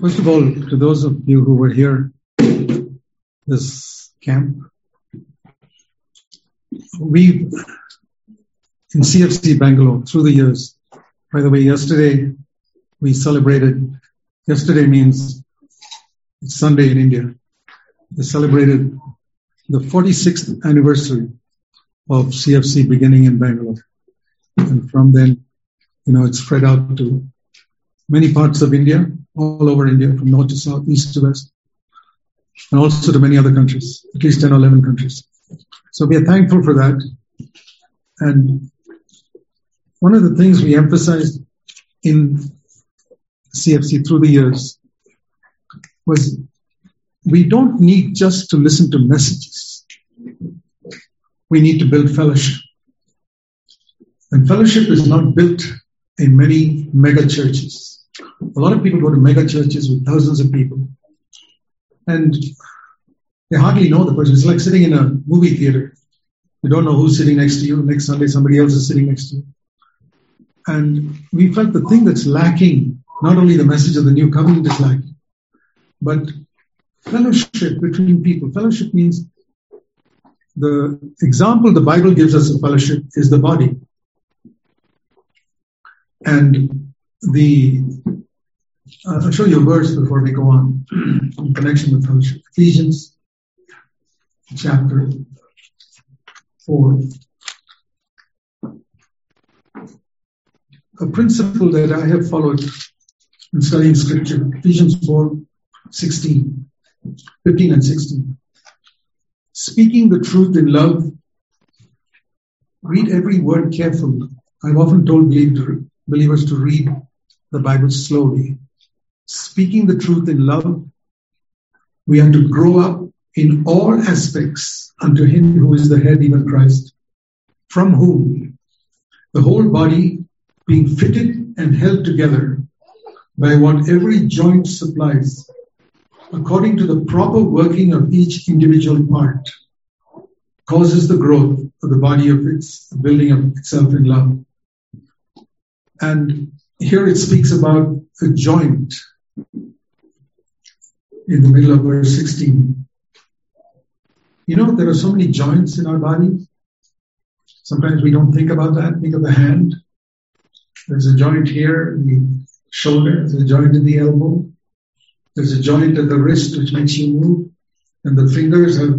First of all, to those of you who were here, this camp, we in CFC Bangalore through the years. By the way, yesterday we celebrated. Yesterday means it's Sunday in India. We celebrated the 46th anniversary of CFC beginning in Bangalore, and from then, you know, it's spread out to many parts of India, all over India, from north to south, east to west, and also to many other countries, at least 10 or 11 countries. So we are thankful for that. And one of the things we emphasized in CFC through the years was we don't need just to listen to messages. We need to build fellowship. And fellowship is not built in many mega churches. A lot of people go to mega churches with thousands of people. And they hardly know the person. It's like sitting in a movie theater. You don't know who's sitting next to you. Next Sunday, somebody else is sitting next to you. And we felt the thing that's lacking, not only the message of the new covenant is lacking, but fellowship between people. Fellowship means the example the Bible gives us of fellowship is the body. And the uh, I'll show you a verse before we go on in connection with. Ephesians chapter 4. A principle that I have followed in studying scripture, Ephesians 4 16, 15 and 16. Speaking the truth in love, read every word carefully. I've often told believers to read the Bible slowly. Speaking the truth in love, we have to grow up in all aspects unto Him who is the head, even Christ, from whom? The whole body being fitted and held together by what every joint supplies, according to the proper working of each individual part, causes the growth of the body of its building of itself in love. And here it speaks about a joint in the middle of verse 16. You know, there are so many joints in our body. Sometimes we don't think about that. Think of the hand. There's a joint here in the shoulder. There's a joint in the elbow. There's a joint at the wrist which makes you move. And the fingers have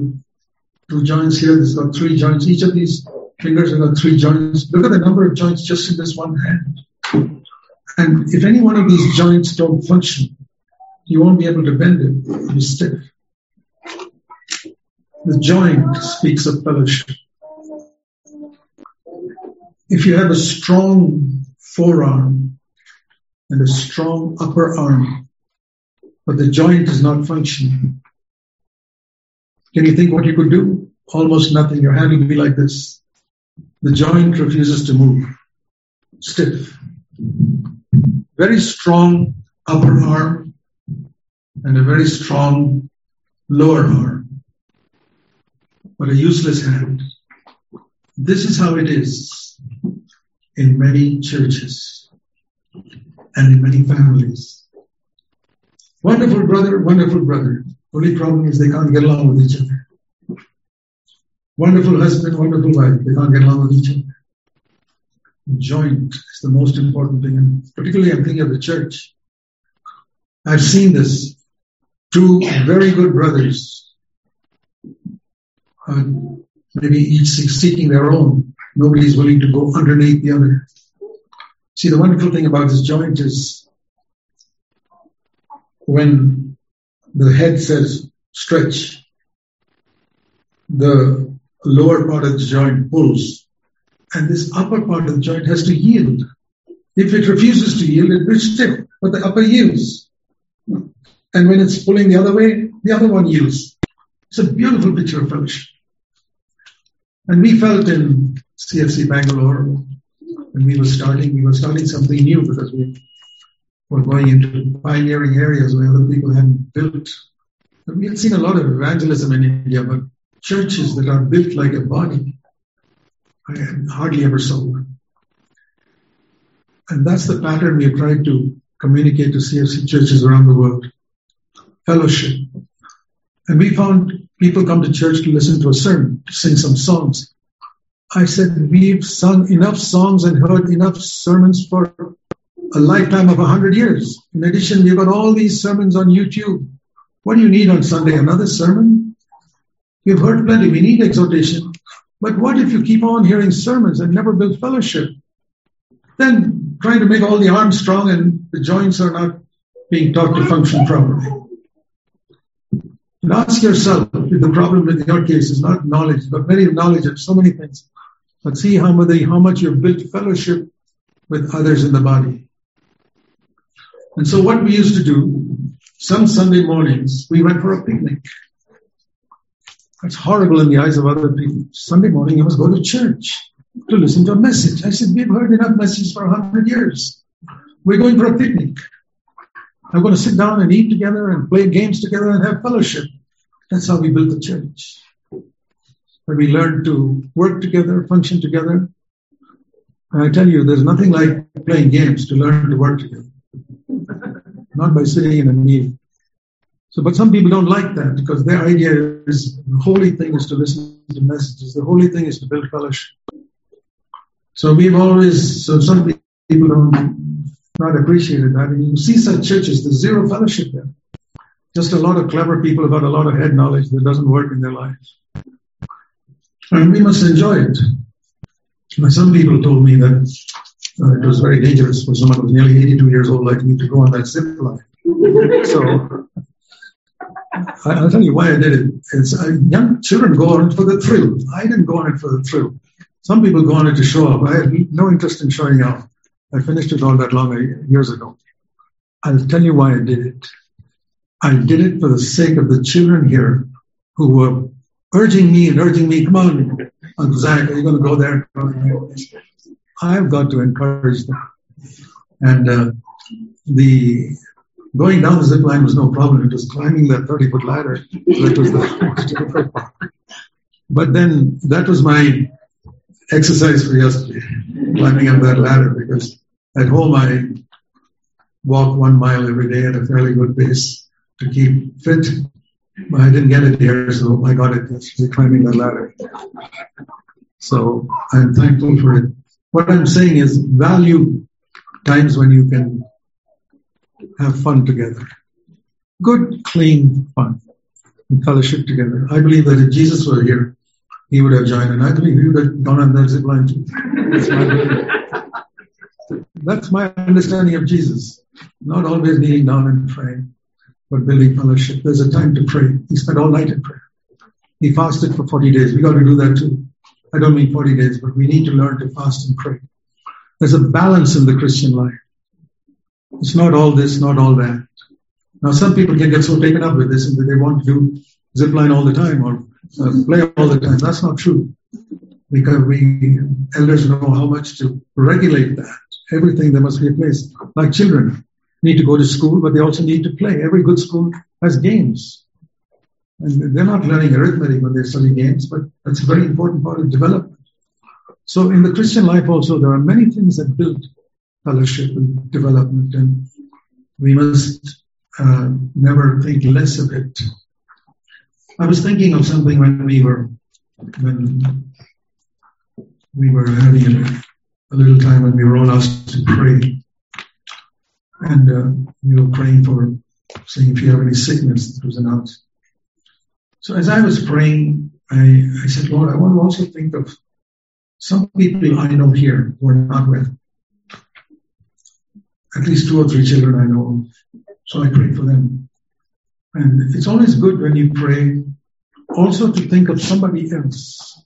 two joints here. There's got three joints. Each of these fingers have got three joints. Look at the number of joints just in this one hand. And if any one of these joints don't function, you won't be able to bend it. Be stiff. The joint speaks of fellowship. If you have a strong forearm and a strong upper arm, but the joint is not functioning, can you think what you could do? Almost nothing. Your hand will be like this. The joint refuses to move. Stiff. Very strong upper arm and a very strong lower arm, but a useless hand. This is how it is in many churches and in many families. Wonderful brother, wonderful brother. Only problem is they can't get along with each other. Wonderful husband, wonderful wife. They can't get along with each other. Joint is the most important thing, and particularly I'm thinking of the church. I've seen this. Two very good brothers, uh, maybe each seeking their own. Nobody is willing to go underneath the other. See, the wonderful thing about this joint is when the head says stretch, the lower part of the joint pulls, and this upper part of the joint has to yield. If it refuses to yield, it will stiff, but the upper yields. And when it's pulling the other way, the other one yields. It's a beautiful picture of fellowship. And we felt in CFC Bangalore when we were starting, we were starting something new because we were going into pioneering areas where other people hadn't built. We had seen a lot of evangelism in India, but churches that are built like a body, I hardly ever saw one. And that's the pattern we have tried to communicate to CFC churches around the world. Fellowship. And we found people come to church to listen to a sermon, to sing some songs. I said, we've sung enough songs and heard enough sermons for a lifetime of a hundred years. In addition, we've got all these sermons on YouTube. What do you need on Sunday? Another sermon? You've heard plenty. We need exhortation. But what if you keep on hearing sermons and never build fellowship? Then trying to make all the arms strong and the joints are not being taught to function properly. And ask yourself if the problem in your case is not knowledge, but many knowledge of so many things. But see how how much you've built fellowship with others in the body. And so what we used to do, some Sunday mornings, we went for a picnic. That's horrible in the eyes of other people. Sunday morning, you must go to church to listen to a message. I said, we've heard enough messages for a hundred years. We're going for a picnic. I'm going to sit down and eat together and play games together and have fellowship. That's how we built the church. Where we learned to work together, function together. And I tell you, there's nothing like playing games to learn to work together. Not by sitting in a meeting. So, but some people don't like that because their idea is the holy thing is to listen to messages. The holy thing is to build fellowship. So we've always, so some people don't not appreciated that. And you see such churches, there's zero fellowship there. Just a lot of clever people about a lot of head knowledge that doesn't work in their lives. And we must enjoy it. Some people told me that uh, it was very dangerous for someone who's nearly 82 years old like me to go on that zip line. so I, will tell you why I did it. It's, uh, young children go on it for the thrill. I didn't go on it for the thrill. Some people go on it to show up. I had no interest in showing off. I finished it all that long years ago. I'll tell you why I did it. I did it for the sake of the children here who were urging me and urging me, come on, Uncle Zach, are you going to go there? I've got to encourage them. And uh, the going down the zip line was no problem. It was climbing that 30 foot ladder that was the most difficult part. But then that was my exercise for yesterday, climbing up that ladder because at home I walk one mile every day at a fairly good pace to keep fit. I didn't get it here, so I got it yesterday climbing the ladder. So I'm thankful for it. What I'm saying is value times when you can have fun together. Good, clean fun and fellowship together. I believe that if Jesus were here, he would have joined, and I believe he would have gone on that zip line too. That's my, understanding of Jesus. Not always kneeling down and praying, but building fellowship. There's a time to pray. He spent all night in prayer. He fasted for 40 days. We got to do that too. I don't mean 40 days, but we need to learn to fast and pray. There's a balance in the Christian life. It's not all this, not all that. Now, some people can get so taken up with this and they want to do zipline all the time or uh, play all the time. That's not true. Because we elders know how much to regulate that. Everything there must be a place. Like children need to go to school, but they also need to play. Every good school has games. And they're not learning arithmetic when they study games, but that's a very important part of development. So in the Christian life also, there are many things that build fellowship and development, and we must uh, never think less of it. I was thinking of something when we were when we were having a, a little time when we were all asked to pray, and uh, we were praying for saying if you have any sickness that was announced. So as I was praying, I, I said, Lord, I want to also think of some people I know here who are not well at least two or three children I know. So I prayed for them. And it's always good when you pray also to think of somebody else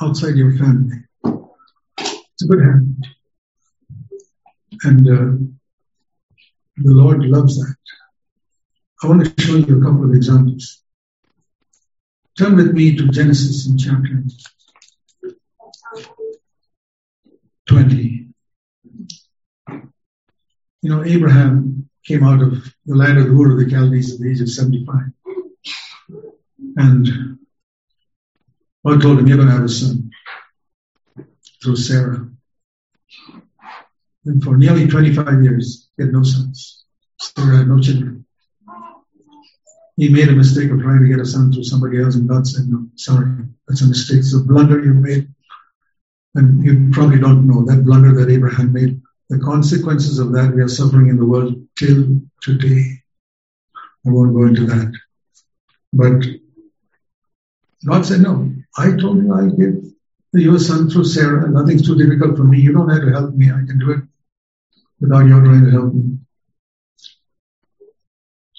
outside your family. It's a good habit. And uh, the Lord loves that. I want to show you a couple of examples. Turn with me to Genesis in chapter 20. You know, Abraham came out of the land of Ur of the Chaldees at the age of 75. And God told him, You're going to have a son through Sarah. And for nearly 25 years, he had no sons. Sarah had no children. He made a mistake of trying to get a son through somebody else, and God said, No, sorry, that's a mistake. It's a blunder you made. And you probably don't know that blunder that Abraham made. The consequences of that we are suffering in the world till today. I won't go into that. But God said, No, I told you I'll give you a son through Sarah. Nothing's too difficult for me. You don't have to help me. I can do it without your trying to help me.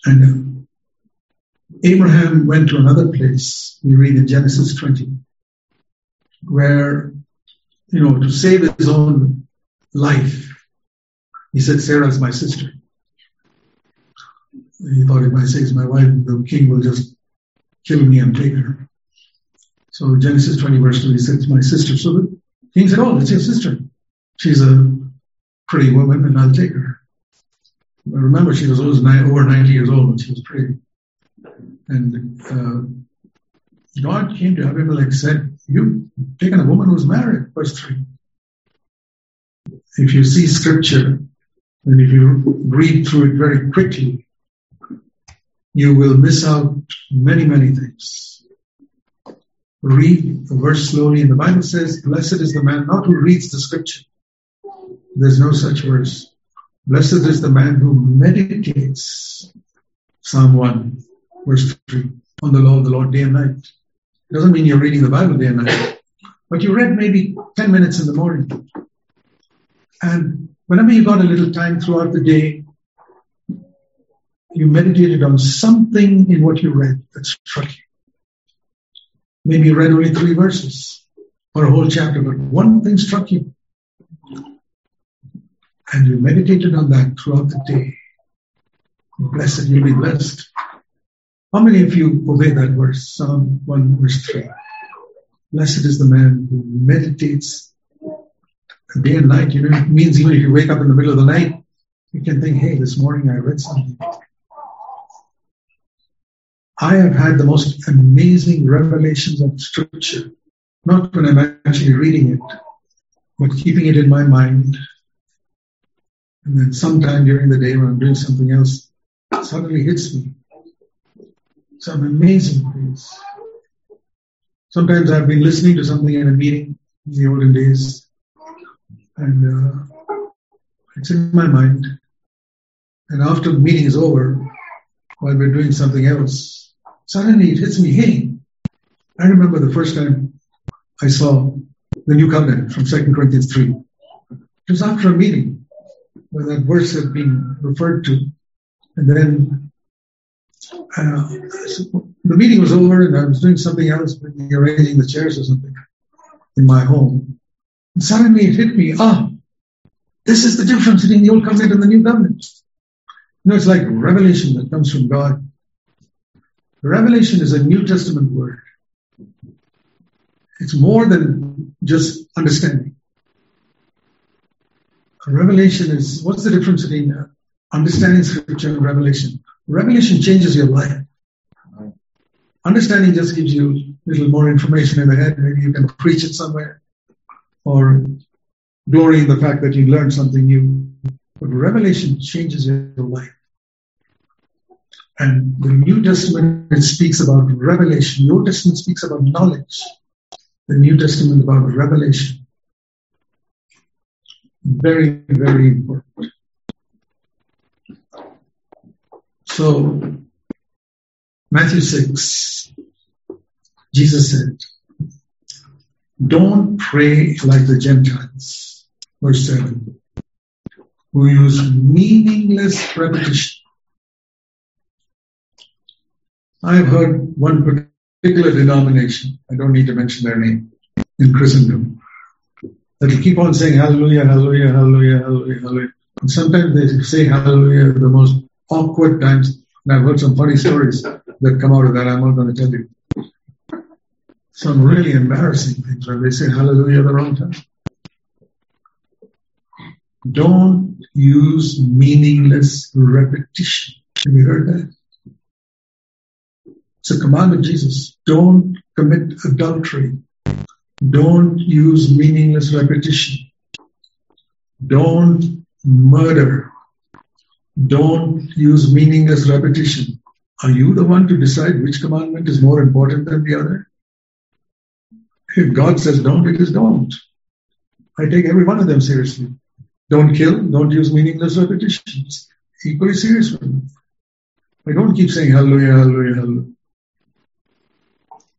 And uh, Abraham went to another place. We read in Genesis 20, where, you know, to save his own life, he said, Sarah is my sister. He thought if I say it's my wife, the king will just kill me and take her. So Genesis 20 verse 2, he said, it's my sister. So the king said, oh, it's your sister. She's a pretty woman and I'll take her. But remember, she was over 90 years old when she was pretty. And uh, God came to Abimelech and said, You've taken a woman who's married, verse 3. If you see scripture, and if you read through it very quickly, you will miss out many, many things. Read the verse slowly, and the Bible says, Blessed is the man not who reads the scripture. There's no such verse. Blessed is the man who meditates, Psalm 1, verse 3, on the law of the Lord day and night. It doesn't mean you're reading the Bible day and night, but you read maybe 10 minutes in the morning. And whenever you got a little time throughout the day, you meditated on something in what you read that struck you. Maybe read only three verses or a whole chapter, but one thing struck you. And you meditated on that throughout the day. Blessed, you'll be blessed. How many of you obey that verse? Psalm 1 verse 3. Blessed is the man who meditates day and night. You know, it means even if you wake up in the middle of the night, you can think, hey, this morning I read something. I have had the most amazing revelations of scripture, not when I'm actually reading it, but keeping it in my mind. And then sometime during the day when I'm doing something else, it suddenly hits me some amazing things. Sometimes I've been listening to something in a meeting in the olden days, and uh, it's in my mind. And after the meeting is over, while we're doing something else, suddenly it hits me, hey, I remember the first time I saw the New Covenant from 2 Corinthians 3. It was after a meeting where that verse had been referred to. And then uh, the meeting was over and I was doing something else, maybe arranging the chairs or something in my home. And suddenly it hit me, ah, this is the difference between the old covenant and the new covenant. You know, it's like revelation that comes from God. Revelation is a New Testament word. It's more than just understanding. Revelation is, what's the difference between uh, understanding scripture and revelation? Revelation changes your life. Understanding just gives you a little more information in the head. Maybe you can preach it somewhere or glory in the fact that you learned something new. But revelation changes your life. And the New Testament speaks about revelation. The Old Testament speaks about knowledge. The New Testament about revelation. Very, very important. So, Matthew 6, Jesus said, Don't pray like the Gentiles. Verse 7. Who use meaningless repetition. I've heard one particular denomination, I don't need to mention their name, in Christendom, that will keep on saying hallelujah, hallelujah, hallelujah, hallelujah, hallelujah. And sometimes they say hallelujah at the most awkward times. And I've heard some funny stories that come out of that. I'm not going to tell you. Some really embarrassing things when they say hallelujah the wrong time. Don't use meaningless repetition. Have you heard that? It's a command of Jesus. Don't commit adultery. Don't use meaningless repetition. Don't murder. Don't use meaningless repetition. Are you the one to decide which commandment is more important than the other? If God says don't, it is don't. I take every one of them seriously. Don't kill, don't use meaningless repetitions. Equally serious. I don't keep saying hallelujah, hallelujah, hallelujah.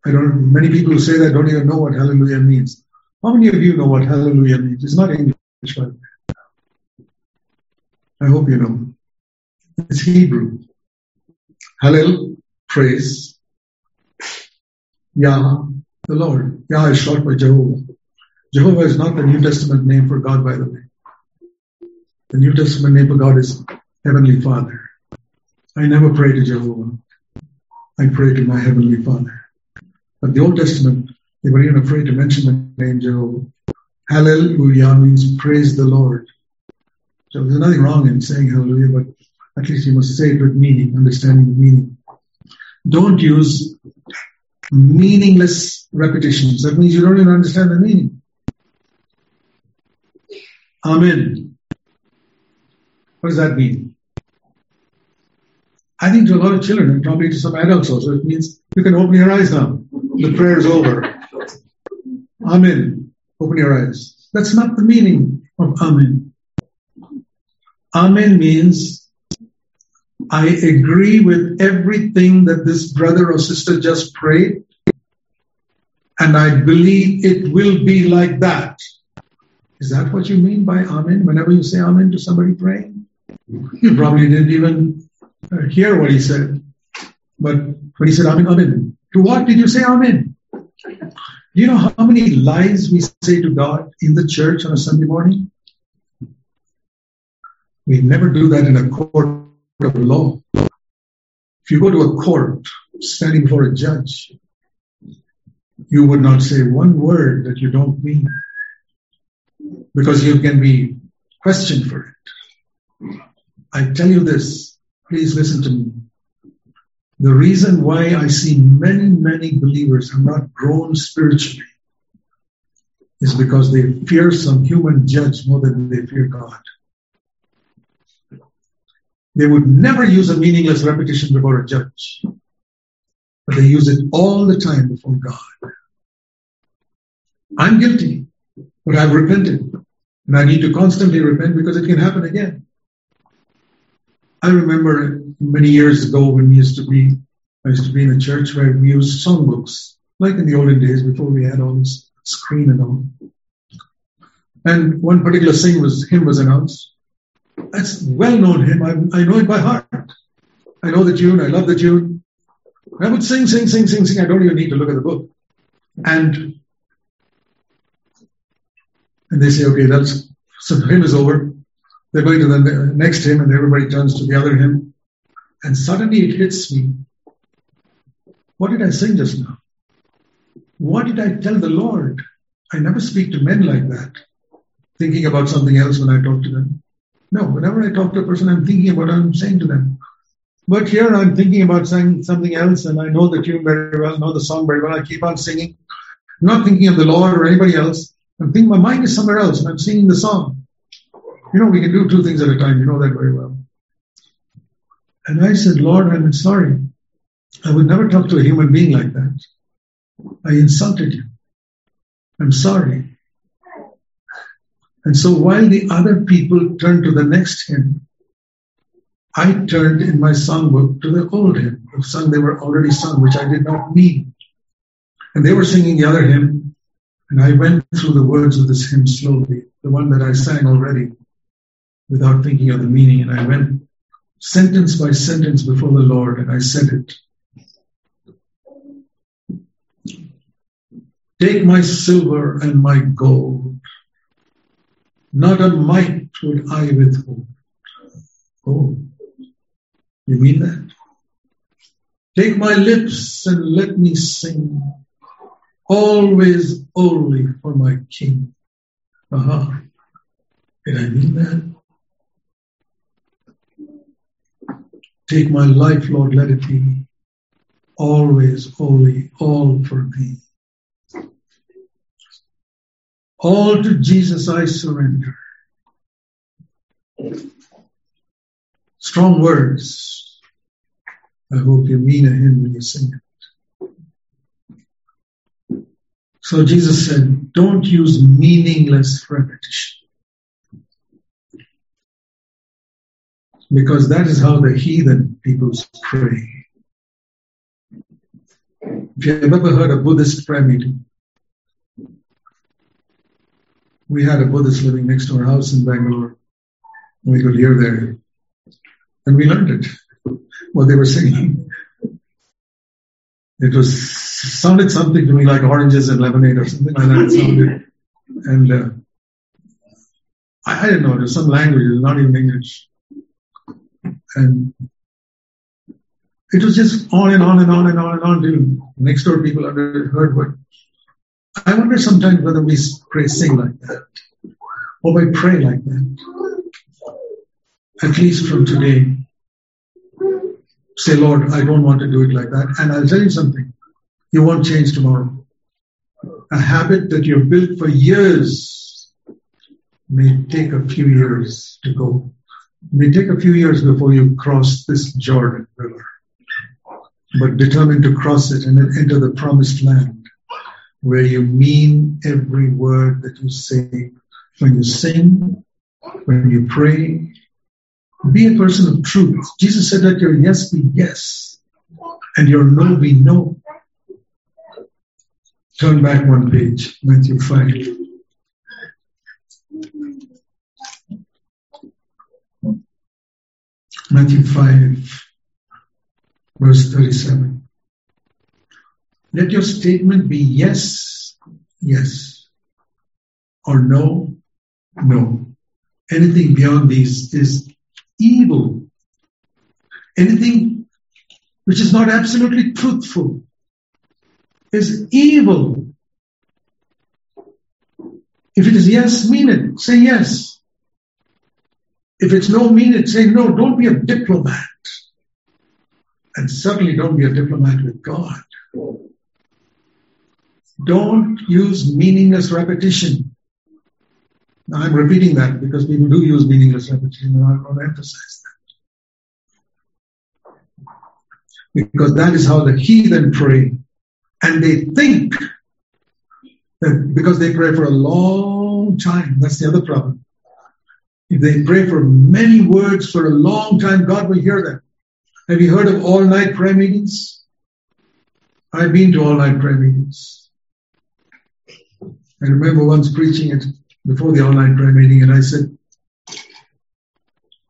I don't, many people who say that don't even know what hallelujah means. How many of you know what hallelujah means? It's not English, way. I hope you know. It's Hebrew. Hallel, praise. Yah, the Lord. Yah is short for Jehovah. Jehovah is not the New Testament name for God, by the way. The New Testament name for God is Heavenly Father. I never pray to Jehovah. I pray to my Heavenly Father. But the Old Testament, they were even afraid to mention the name Jehovah. Hallelujah means praise the Lord. So there's nothing wrong in saying hallelujah, but at least you must say it with meaning, understanding the meaning. Don't use meaningless repetitions. That means you don't even understand the meaning. Amen. What does that mean? I think to a lot of children and probably to some adults also, it means you can open your eyes now. The prayer is over. Amen. Open your eyes. That's not the meaning of Amen. Amen means I agree with everything that this brother or sister just prayed, and I believe it will be like that. Is that what you mean by Amen? Whenever you say Amen to somebody praying? You probably didn't even uh, hear what he said. But when he said Amen, Amen, to what did you say Amen? You know how many lies we say to God in the church on a Sunday morning? We never do that in a court of law. If you go to a court standing before a judge, you would not say one word that you don't mean because you can be questioned for it. I tell you this, please listen to me. The reason why I see many, many believers have not grown spiritually is because they fear some human judge more than they fear God. They would never use a meaningless repetition before a judge, but they use it all the time before God. I'm guilty, but I've repented. And I need to constantly repent because it can happen again. I remember many years ago when we used to be, I used to be in a church where we used songbooks, like in the olden days before we had all this screen and all. And one particular sing was hymn was announced. That's well known hymn. I, I know it by heart. I know the tune. I love the tune. I would sing, sing, sing, sing, sing. I don't even need to look at the book. And and they say, okay, that's so the hymn is over. They're going to the next hymn, and everybody turns to the other hymn. And suddenly it hits me. What did I sing just now? What did I tell the Lord? I never speak to men like that, thinking about something else when I talk to them. No, whenever I talk to a person, I'm thinking about what I'm saying to them. But here I'm thinking about saying something else, and I know the tune very well, know the song very well. I keep on singing, not thinking of the Lord or anybody else. I'm thinking my mind is somewhere else, and I'm singing the song. You know, we can do two things at a time. You know that very well. And I said, Lord, I'm sorry. I would never talk to a human being like that. I insulted you. I'm sorry. And so while the other people turned to the next hymn, I turned in my songbook to the old hymn, the song they were already sung, which I did not mean. And they were singing the other hymn, and I went through the words of this hymn slowly, the one that I sang already, without thinking of the meaning. And I went sentence by sentence before the Lord, and I said it. Take my silver and my gold. Not a mite would I withhold. Oh, you mean that? Take my lips and let me sing, always only for my King. Aha. Uh-huh. Did I mean that? Take my life, Lord, let it be always, only, all for thee. All to Jesus I surrender. Strong words. I hope you mean a hymn when you sing it. So Jesus said, don't use meaningless repetition. Because that is how the heathen peoples pray. If you have ever heard a Buddhist prayer meeting, we had a Buddhist living next to our house in Bangalore. We could hear there. And we learned it, what they were singing. It was sounded something to me like oranges and lemonade or something like that. Sounded, and uh, I, I didn't know. It was some language, not even English. And it was just on and on and on and on and on till next door people heard what. I wonder sometimes whether we pray, sing like that, or we pray like that. At least from today, say, Lord, I don't want to do it like that. And I'll tell you something, you won't change tomorrow. A habit that you've built for years may take a few years to go. May take a few years before you cross this Jordan River but determined to cross it and enter the promised land where you mean every word that you say. When you sing, when you pray, be a person of truth. Jesus said that your yes be yes and your no be no. Turn back one page, Matthew 5. Matthew 5 verse 37. Let your statement be yes, yes, or no, no. Anything beyond these is evil. Anything which is not absolutely truthful is evil. If it is yes, mean it. Say yes. If it's no, mean it. Say no. Don't be a diplomat. And certainly don't be a diplomat with God. Don't use meaningless repetition. Now I'm repeating that because people do use meaningless repetition and I want to emphasize that. Because that is how the heathen pray. And they think that because they pray for a long time, that's the other problem. If they pray for many words for a long time, God will hear them. Have you heard of all night prayer meetings? I've been to all night prayer meetings. I remember once preaching it before the all night prayer meeting, and I said,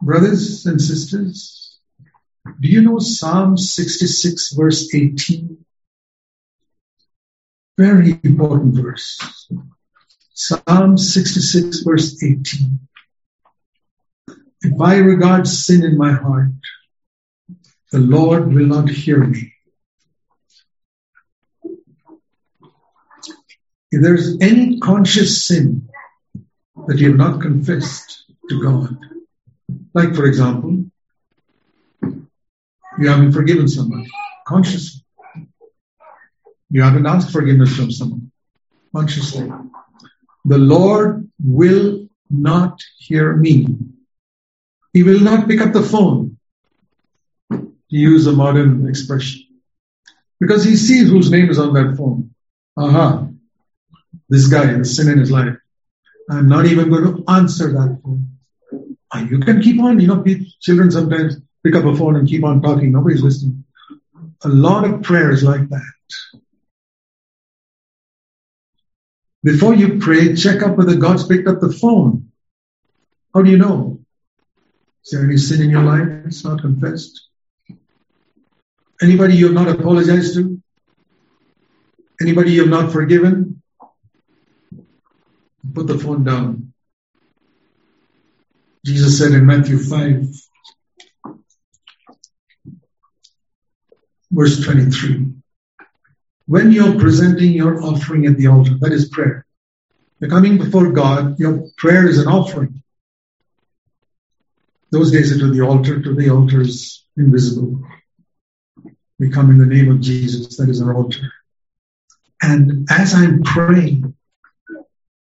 Brothers and sisters, do you know Psalm 66, verse 18? Very important verse. Psalm 66, verse 18. If I regard sin in my heart, the Lord will not hear me. If there's any conscious sin that you have not confessed to God, like for example, you haven't forgiven someone consciously. You haven't asked forgiveness from someone consciously. The Lord will not hear me. He will not pick up the phone to use a modern expression. Because he sees whose name is on that phone. Aha, this guy has sin in his life. I'm not even going to answer that phone. Ah, you can keep on, you know, children sometimes pick up a phone and keep on talking. Nobody's listening. A lot of prayers like that. Before you pray, check up whether God's picked up the phone. How do you know? Is there any sin in your life that's not confessed? Anybody you have not apologized to? Anybody you have not forgiven? Put the phone down. Jesus said in Matthew 5, verse 23, when you're presenting your offering at the altar, that is prayer. You're coming before God, your prayer is an offering. Those days it was the altar, to the altar is invisible. We come in the name of Jesus. That is our altar. And as I'm praying,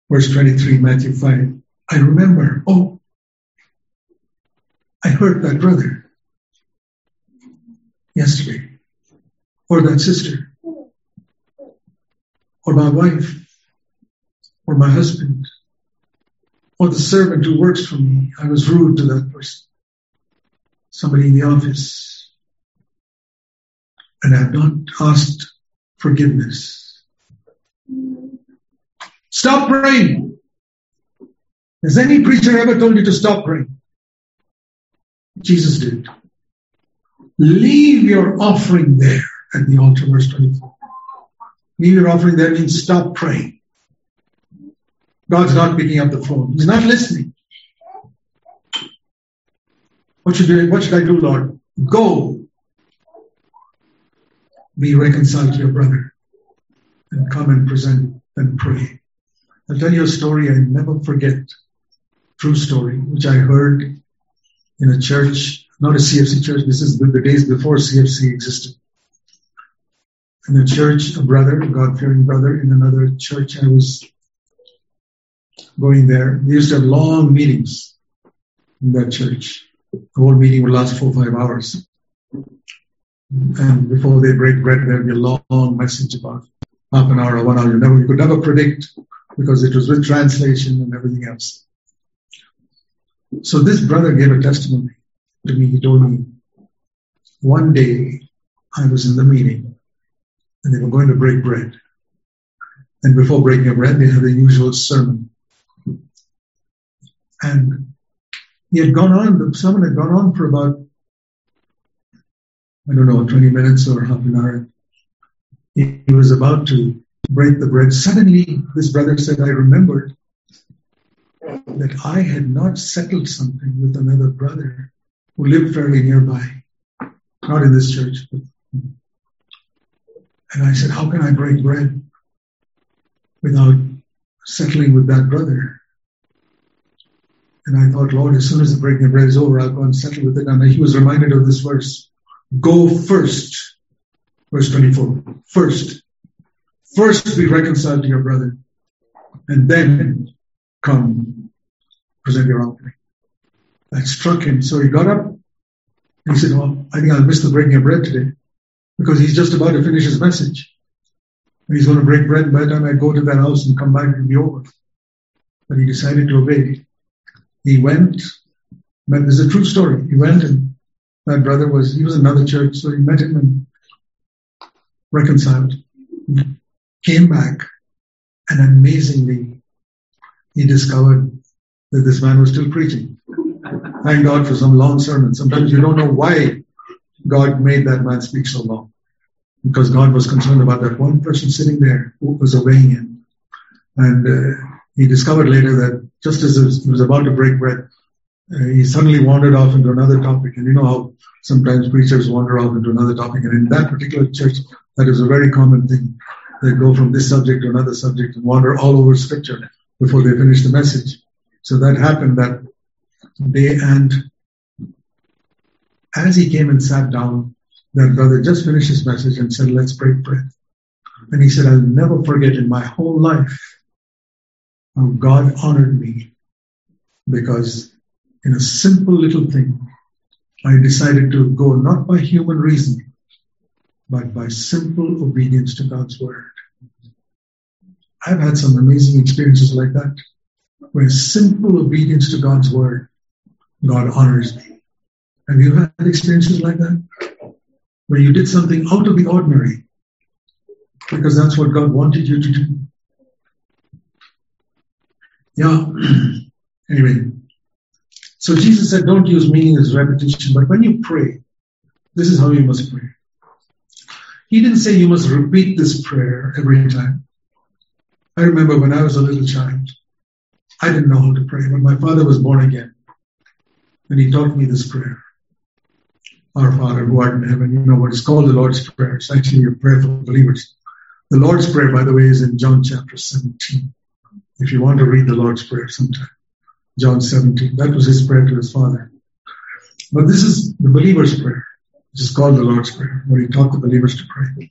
verse 23, Matthew 5, I remember, oh, I hurt that brother yesterday, or that sister, or my wife, or my husband, or the servant who works for me. I was rude to that person. Somebody in the office. And I have not asked forgiveness. Stop praying. Has any preacher ever told you to stop praying? Jesus did. Leave your offering there at the altar, verse 24. Leave your offering there means stop praying. God's not picking up the phone. He's not listening. What should, I, what should I do, Lord? Go. Be reconciled to your brother and come and present and pray. I'll tell you a story I never forget. True story, which I heard in a church, not a CFC church. This is the, the days before CFC existed. In a church, a brother, a God-fearing brother in another church I was going there. We used to have long meetings in that church. The whole meeting would last four or five hours. And before they break bread, there'd be a long message about half an hour or one hour. You never, you could never predict because it was with translation and everything else. So this brother gave a testimony to me. He told me one day I was in the meeting and they were going to break bread. And before breaking bread, they had the usual sermon. And he had gone on, sermon had gone on for about, I don't know, 20 minutes or half an hour. He, he was about to break the bread. Suddenly, this brother said, I remembered that I had not settled something with another brother who lived fairly nearby, not in this church. But, and I said, How can I break bread without settling with that brother? And I thought, Lord, as soon as the breaking of bread is over, I'll go and settle with it. And he was reminded of this verse Go first. Verse 24. First. First be reconciled to your brother, and then come present your offering. That struck him. So he got up and he said, Well, I think I'll miss the breaking of bread today because he's just about to finish his message. And he's going to break bread. By the time I go to that house and come back, it'll be over. But he decided to obey. He went, met, this is a true story. He went and my brother was, he was in another church, so he met him and reconciled. Came back and amazingly, he discovered that this man was still preaching. Thank God for some long sermons. Sometimes you don't know why God made that man speak so long. Because God was concerned about that one person sitting there who was obeying him. And uh, he discovered later that just as he was about to break bread, uh, he suddenly wandered off into another topic. And you know how sometimes preachers wander off into another topic. And in that particular church, that is a very common thing. They go from this subject to another subject and wander all over scripture before they finish the message. So that happened that day. And as he came and sat down, that brother just finished his message and said, Let's break bread. And he said, I'll never forget in my whole life how God honored me because in a simple little thing, I decided to go not by human reasoning, but by simple obedience to God's word. I've had some amazing experiences like that where simple obedience to God's word, God honors me. Have you had experiences like that? Where you did something out of the ordinary because that's what God wanted you to do. Yeah. anyway, so Jesus said, don't use meaningless repetition, but when you pray, this is how you must pray. He didn't say you must repeat this prayer every time. I remember when I was a little child, I didn't know how to pray, but my father was born again. And he taught me this prayer. Our Father who art in heaven, you know what it's called the Lord's Prayer. It's actually a prayer for believers. The Lord's Prayer, by the way, is in John chapter 17. If you want to read the Lord's Prayer sometime. John 17. That was his prayer to his Father. But this is the believer's prayer, which is called the Lord's Prayer, where he taught the believers to pray.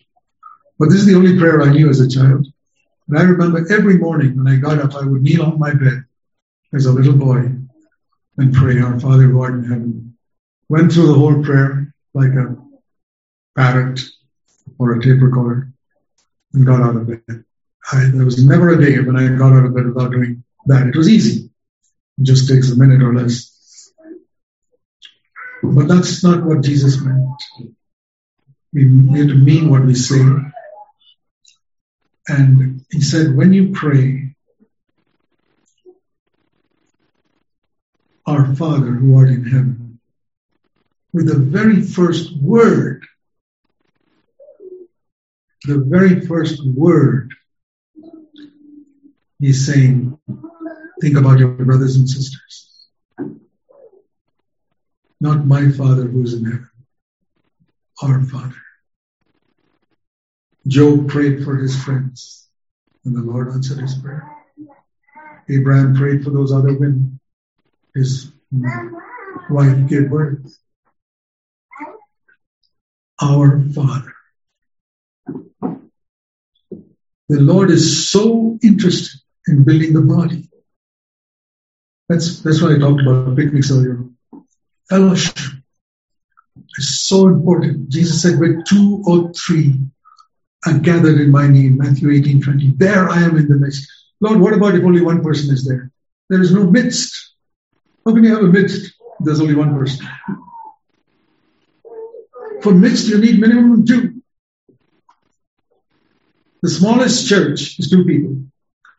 But this is the only prayer I knew as a child. And I remember every morning when I got up, I would kneel on my bed as a little boy and pray, Our Father who art in heaven, went through the whole prayer like a parrot or a tape recorder, and got out of bed. I, there was never a day when I got out of bed without doing that. It was easy. It just takes a minute or less. But that's not what Jesus meant. We need to mean what we say. And he said, when you pray, our Father who art in heaven, with the very first word, the very first word, he's saying, think about your brothers and sisters. Not my Father who is in heaven, our Father. Job prayed for his friends, and the Lord answered his prayer. Abraham prayed for those other women. His wife gave birth. Our Father. The Lord is so interested in building the body. That's, that's why I talked about picnics earlier. Fellowship is so important. Jesus said, where two or three are gathered in my name, Matthew 18, 20, there I am in the midst. Lord, what about if only one person is there? There is no midst. How can you have a midst? There's only one person. For midst, you need minimum two. The smallest church is two people.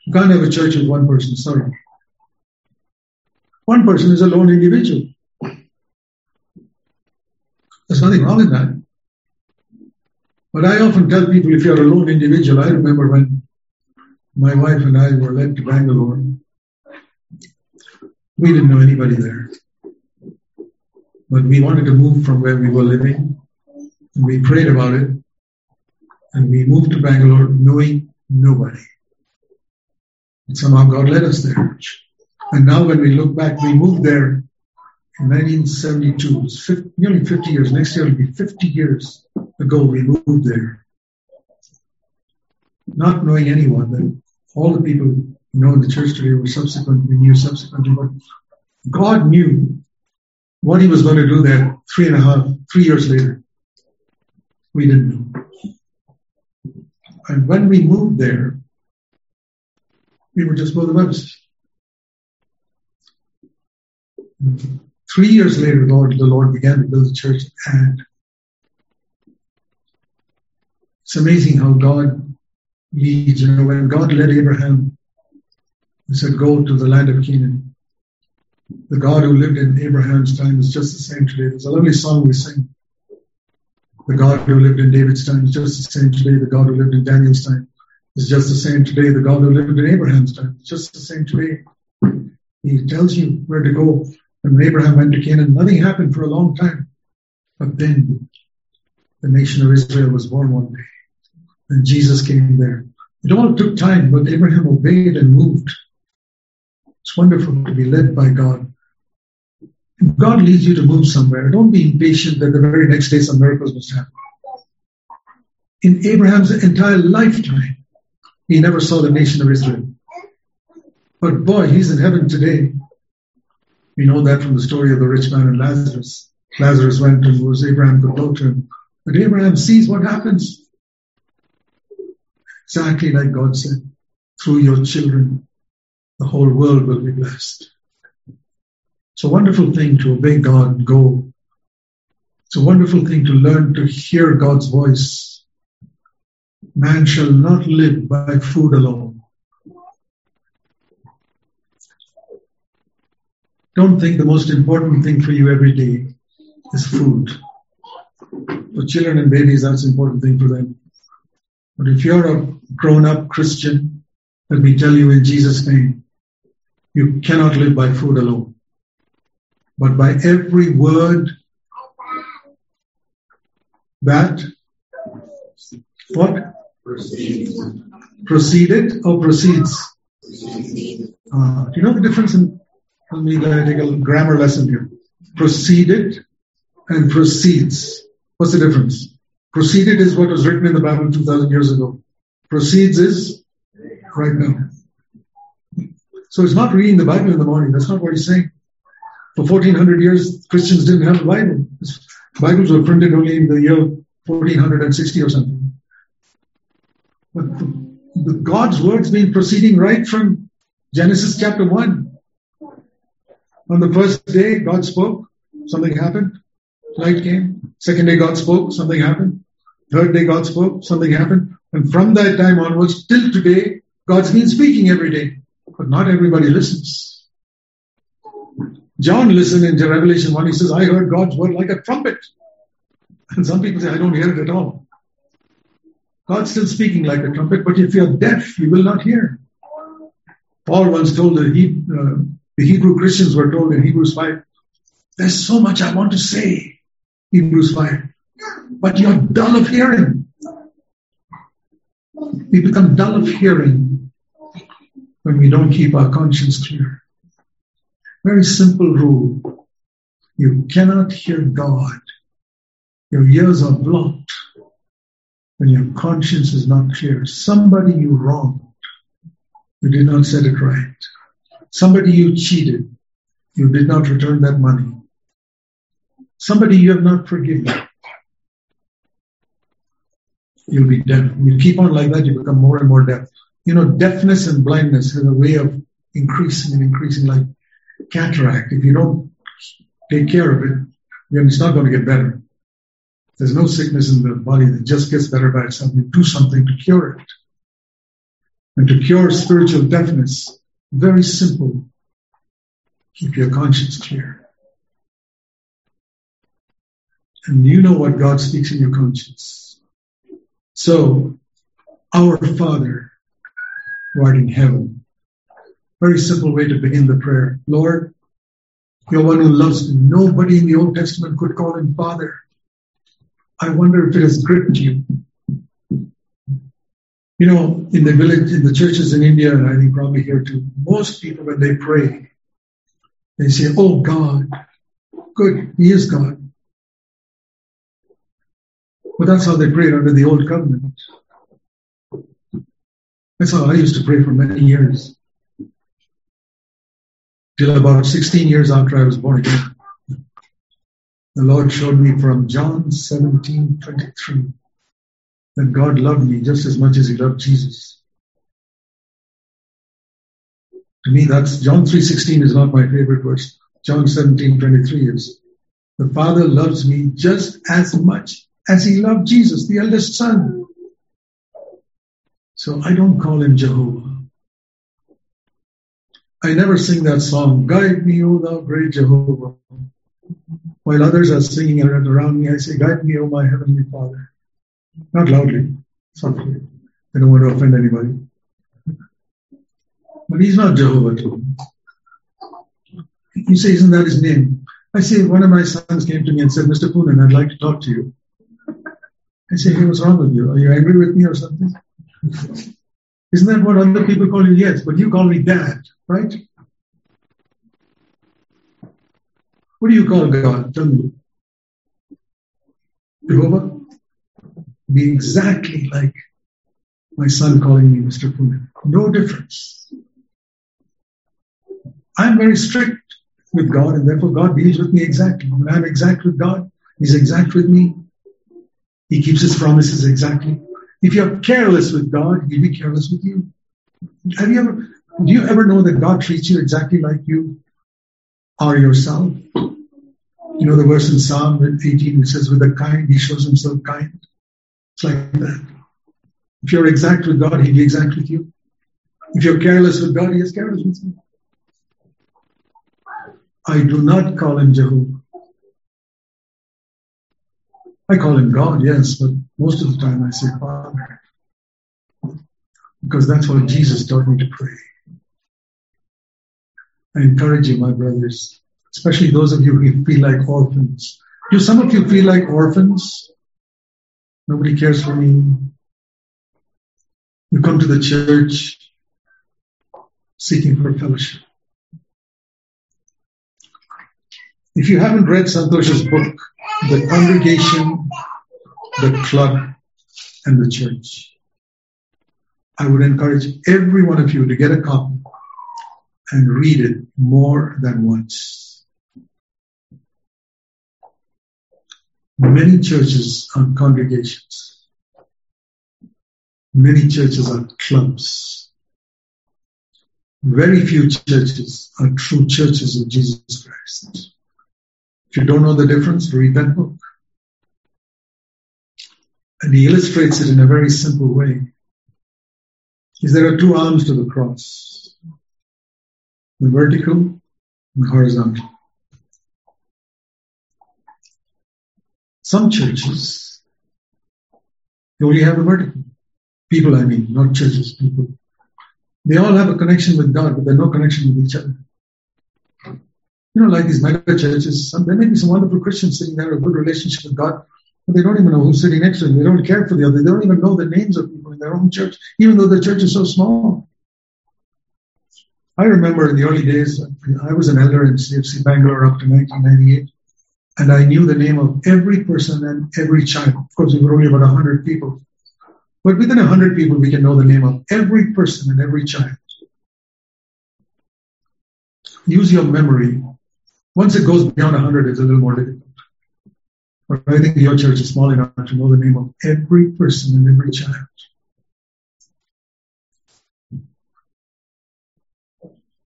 You can't have a church with one person, sorry. One person is a lone individual. There's nothing wrong in that. But I often tell people if you're a lone individual, I remember when my wife and I were led to Bangalore, we didn't know anybody there. But we wanted to move from where we were living. And we prayed about it. And we moved to Bangalore knowing nobody. And somehow God led us there. And now when we look back, we moved there in 1972. It's 50, nearly 50 years. Next year will be 50 years ago we moved there. Not knowing anyone, that all the people who know in the church today were subsequently knew subsequently, but God knew what he was going to do there three and a half, three years later. We didn't know. And when we moved there, we were just of us. Three years later, Lord, the Lord began to build the church, and it's amazing how God leads. You know, when God led Abraham, He said, "Go to the land of Canaan." The God who lived in Abraham's time is just the same today. There's a lovely song we sing. The God who lived in David's time is just the same today. The God who lived in Daniel's time is just the same today. The God who lived in Abraham's time. It's just the same today. He tells you where to go. And when Abraham went to Canaan, nothing happened for a long time. But then the nation of Israel was born one day. And Jesus came there. It all took time, but Abraham obeyed and moved. It's wonderful to be led by God. If God leads you to move somewhere, don't be impatient that the very next day some miracles must happen. In Abraham's entire lifetime, he never saw the nation of Israel. But boy, he's in heaven today. We know that from the story of the rich man and Lazarus. Lazarus went and was Abraham could talk to him. But Abraham sees what happens. Exactly like God said, through your children, the whole world will be blessed. It's a wonderful thing to obey God and go. It's a wonderful thing to learn to hear God's voice. Man shall not live by food alone Don't think the most important thing for you every day is food. For children and babies, that's an important thing for them. But if you're a grown up Christian, let me tell you in Jesus' name, you cannot live by food alone, but by every word that what proceeds, proceeded or proceeds. Uh, do you know the difference in Tell me take a grammar lesson here. Proceeded and proceeds. What's the difference? Proceeded is what was written in the Bible 2000 years ago. Proceeds is right now. So it's not reading the Bible in the morning. That's not what he's saying. For 1400 years, Christians didn't have the Bible. Bibles were printed only in the year 1460 or something. But the, the God's words been proceeding right from Genesis chapter 1. On the first day, God spoke, something happened, light came. Second day, God spoke, something happened. Third day, God spoke, something happened. And from that time onwards till today, God's been speaking every day. But not everybody listens. John listened in Revelation 1. He says, I heard God's word like a trumpet. And some people say, I don't hear it at all. God's still speaking like a trumpet, but if you're deaf, you will not hear. Paul once told the, uh, the Hebrew Christians were told in Hebrews 5, there's so much I want to say. Hebrews 5. But you're dull of hearing. We become dull of hearing when we don't keep our conscience clear. Very simple rule. You cannot hear God. Your ears are blocked when your conscience is not clear. Somebody you wronged. You did not set it right. Somebody you cheated. You did not return that money. Somebody you have not forgiven. You'll be deaf. You keep on like that, you become more and more deaf. You know, deafness and blindness has a way of increasing and increasing like cataract. If you don't take care of it, then it's not going to get better. There's no sickness in the body that just gets better by itself. You do something to cure it. And to cure spiritual deafness, very simple. Keep your conscience clear. And you know what God speaks in your conscience. So, our Father, who art in heaven. Very simple way to begin the prayer. Lord, you're one who loves me. Nobody in the Old Testament could call him Father. I wonder if it has gripped you. You know, in the village, in the churches in India, and I think probably here too, most people when they pray, they say, Oh God, good, He is God. But that's how they prayed under the old covenant. That's how I used to pray for many years. Till about 16 years after I was born again. The Lord showed me from John 17, 23 that God loved me just as much as he loved Jesus. To me, that's John 3.16 is not my favorite verse. John 17, 23 is, the Father loves me just as much as he loved Jesus, the eldest son. So I don't call him Jehovah. I never sing that song, Guide me, O thou great Jehovah. While others are singing around me, I say, Guide me, O my heavenly Father. Not loudly, softly. I don't want to offend anybody. But he's not Jehovah too. You say, isn't that his name? I say, one of my sons came to me and said, Mr. Poonen, I'd like to talk to you. I say, hey, what's wrong with you? Are you angry with me or something? Isn't that what other people call you? Yes, but you call me dad, right? What do you call God? Tell me. Jehovah? Be exactly like my son calling me Mr. Poonen. No difference. I'm very strict with God, and therefore God deals with me exactly. When I'm exact with God, He's exact with me. He keeps His promises exactly. If you're careless with God, He'll be careless with you. Have you ever, do you ever know that God treats you exactly like you are yourself? You know the verse in Psalm 18 which says, with the kind, He shows Himself kind. It's like that. If you're exact with God, He'll be exact with you. If you're careless with God, He is careless with you. I do not call Him Jehovah. I call him God, yes, but most of the time I say Father. Because that's what Jesus taught me to pray. I encourage you, my brothers, especially those of you who feel like orphans. Do some of you feel like orphans? Nobody cares for me. You come to the church seeking for fellowship. If you haven't read Santosh's book, The Congregation, the Club, and the Church, I would encourage every one of you to get a copy and read it more than once. Many churches are congregations. Many churches are clubs. Very few churches are true churches of Jesus Christ. If you don't know the difference, read that book. And he illustrates it in a very simple way. Is there are two arms to the cross. The vertical and horizontal. Some churches, only have the vertical. People, I mean, not churches, people. They all have a connection with God, but they're no connection with each other. You know, like these mega churches, there may be some wonderful Christians sitting there, a good relationship with God, but they don't even know who's sitting next to them. They don't care for the other. They don't even know the names of people in their own church, even though the church is so small. I remember in the early days, I was an elder in CFC Bangalore up to 1998, and I knew the name of every person and every child. Of course, we were only about 100 people. But within 100 people, we can know the name of every person and every child. Use your memory. Once it goes beyond 100, it's a little more difficult. But I think your church is small enough to know the name of every person and every child.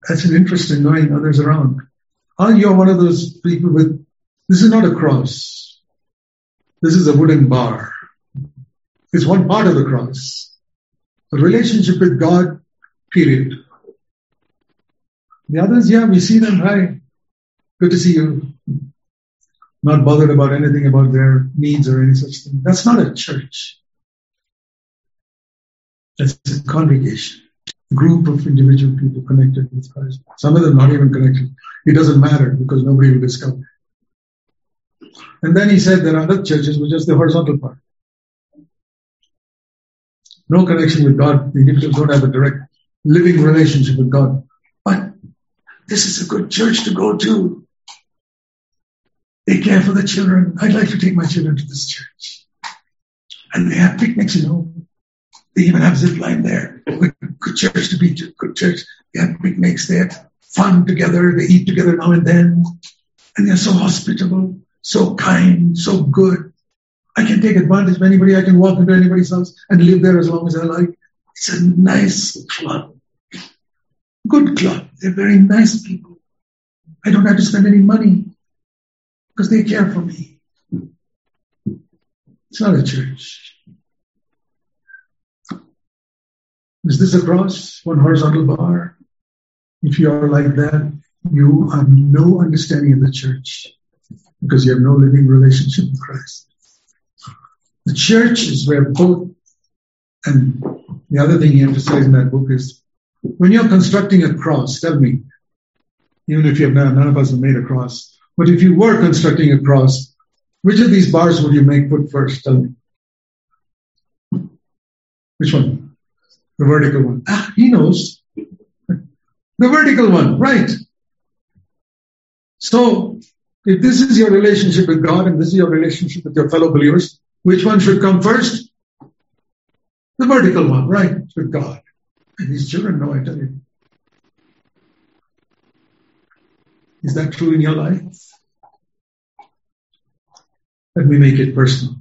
That's an interest in knowing others around. Are you one of those people with, this is not a cross. This is a wooden bar. It's one part of the cross. A relationship with God, period. The others, yeah, we see them, hi, good to see you not bothered about anything about their needs or any such thing. That's not a church. That's a congregation, group of individual people connected with Christ. Some of them not even connected. It doesn't matter because nobody will discover. And then he said there are other churches which is the horizontal part. No connection with God. The individuals don't have a direct living relationship with God. But this is a good church to go to. They care for the children. I'd like to take my children to this church. And they have picnics, you know. They even have zip line there. Good church to be good church. They have picnics. They have fun together. They eat together now and then. And they're so hospitable, so kind, so good. I can take advantage of anybody. I can walk into anybody's house and live there as long as I like. It's a nice club. Good club. They're very nice people. I don't have to spend any money because they care for me. It's not a church. Is this a cross? One horizontal bar? If you are like that, you have no understanding of the church because you have no living relationship with Christ. The church is where both, and the other thing he emphasized in that book is when you're constructing a cross, tell me, even if you have none, none of us have made a cross, but if you were constructing a cross, which of these bars would you make put first? Tell me. Which one? The vertical one. Ah, he knows. The vertical one, right. So, if this is your relationship with God and this is your relationship with your fellow believers, which one should come first? The vertical one, right, with God. And his children know, I tell you. Is that true in your life? Let me make it personal.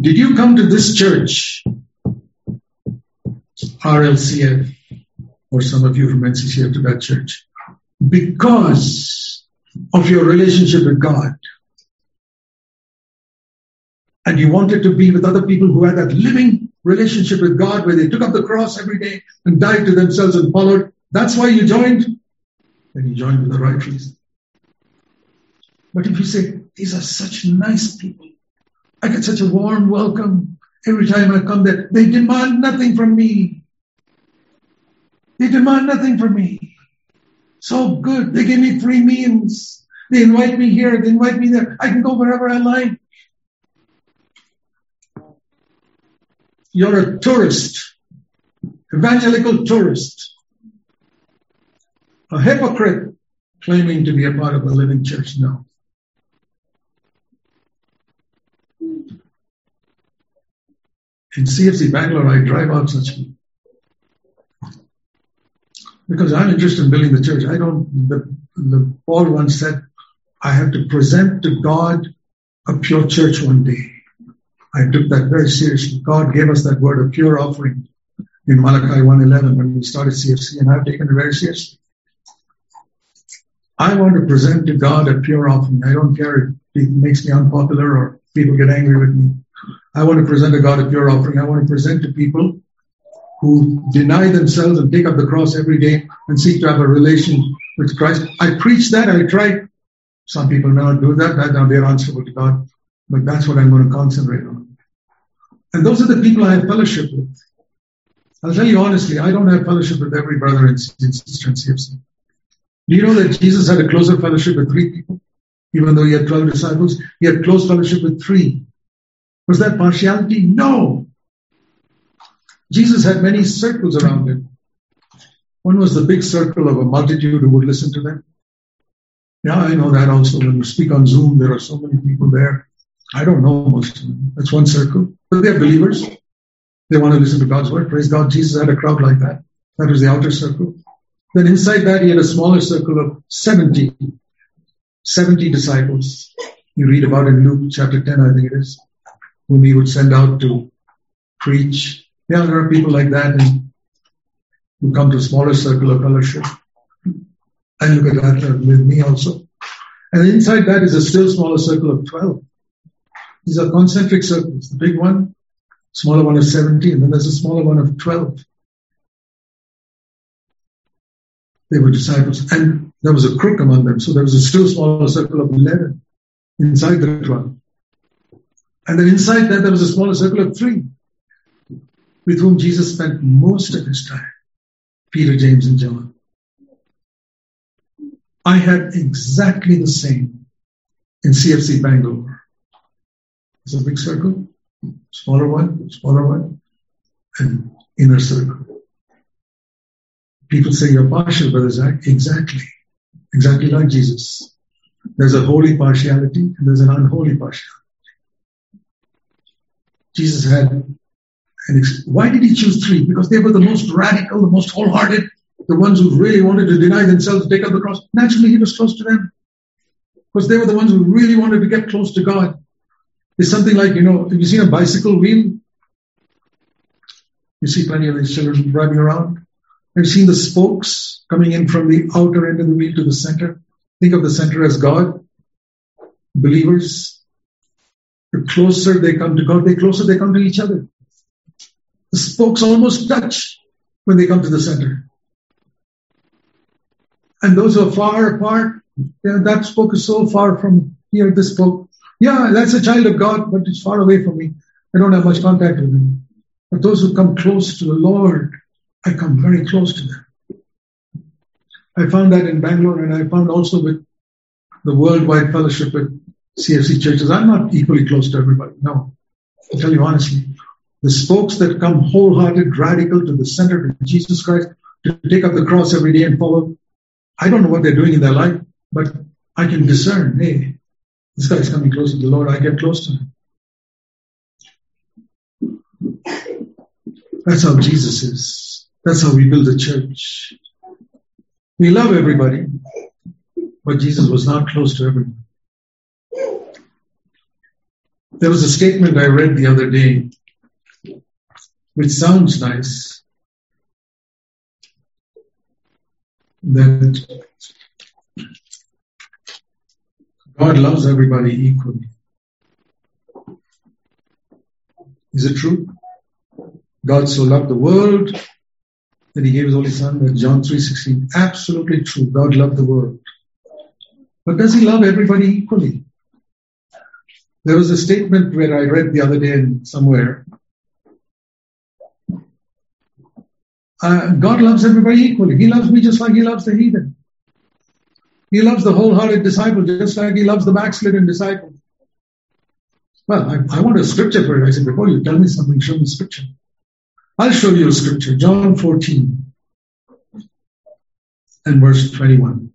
Did you come to this church, RLCF, or some of you from NCCF to that church, because of your relationship with God? And you wanted to be with other people who had that living relationship with God where they took up the cross every day and died to themselves and followed. That's why you joined then you joined with the right reason. But if you say, these are such nice people, I get such a warm welcome every time I come there, they demand nothing from me. They demand nothing from me. So good. They give me free meals. They invite me here. They invite me there. I can go wherever I like. You're a tourist, evangelical tourist a hypocrite claiming to be a part of the living church. No. In CFC Bangalore, I drive out such people. Because I'm interested in building the church. I don't, the, the Paul once said, I have to present to God a pure church one day. I took that very seriously. God gave us that word, a pure offering, in Malachi 1.11 when we started CFC, and I've taken it very seriously. I want to present to God a pure offering. I don't care if it makes me unpopular or people get angry with me. I want to present to God a pure offering. I want to present to people who deny themselves and take up the cross every day and seek to have a relation with Christ. I preach that. I try. Some people now do that. That now they're answerable to God. But that's what I'm going to concentrate on. And those are the people I have fellowship with. I'll tell you honestly, I don't have fellowship with every brother and sister in CFC. Do you know that Jesus had a closer fellowship with three people? Even though he had 12 disciples, he had close fellowship with three. Was that partiality? No. Jesus had many circles around him. One was the big circle of a multitude who would listen to them. Yeah, I know that also. When we speak on Zoom, there are so many people there. I don't know most of them. That's one circle. But they're believers. They want to listen to God's word. Praise God. Jesus had a crowd like that. That was the outer circle. Then inside that, he had a smaller circle of 70. 70 disciples. You read about in Luke chapter 10, I think it is, whom he would send out to preach. Yeah, there are people like that who come to a smaller circle of fellowship. I look at that with me also. And inside that is a still smaller circle of 12. These are concentric circles. The big one, smaller one of 17, and then there's a smaller one of 12. They were disciples. And there was a crook among them. So there was a still smaller circle of 11 inside the 12. And then inside that, there was a smaller circle of three with whom Jesus spent most of his time Peter, James, and John. I had exactly the same in CFC Bangalore. It's a big circle, smaller one, smaller one, and inner circle. People say you're partial, Brother Zac. Exactly. Exactly like Jesus. There's a holy partiality and there's an unholy partiality. Jesus had an ex- why did he choose three? Because they were the most radical, the most wholehearted, the ones who really wanted to deny themselves, take up the cross. Naturally, he was close to them. Because they were the ones who really wanted to get close to God. It's something like, you know, have you seen a bicycle wheel? You see plenty of these children driving around. I've seen the spokes coming in from the outer end of the wheel to the center. Think of the center as God. Believers. The closer they come to God, the closer they come to each other. The spokes almost touch when they come to the center. And those who are far apart, yeah, that spoke is so far from here, this spoke. Yeah, that's a child of God, but it's far away from me. I don't have much contact with him. But those who come close to the Lord, I come very close to them. I found that in Bangalore and I found also with the worldwide fellowship with CFC churches. I'm not equally close to everybody. No. I'll tell you honestly. The folks that come wholehearted, radical to the center of Jesus Christ, to take up the cross every day and follow. I don't know what they're doing in their life, but I can discern, hey, this guy's coming close to the Lord. I get close to him. That's how Jesus is. That's how we build the church. We love everybody, but Jesus was not close to everyone. There was a statement I read the other day, which sounds nice, that God loves everybody equally. Is it true? God so loved the world that he gave his only son, that John 3.16. Absolutely true. God loved the world. But does he love everybody equally? There was a statement where I read the other day in somewhere. Uh, God loves everybody equally. He loves me just like he loves the heathen. He loves the wholehearted disciple just like he loves the backslidden disciple. Well, I, I want a scripture for it. I said, before you tell me something, show me scripture. I'll show you a scripture, John 14 and verse 21.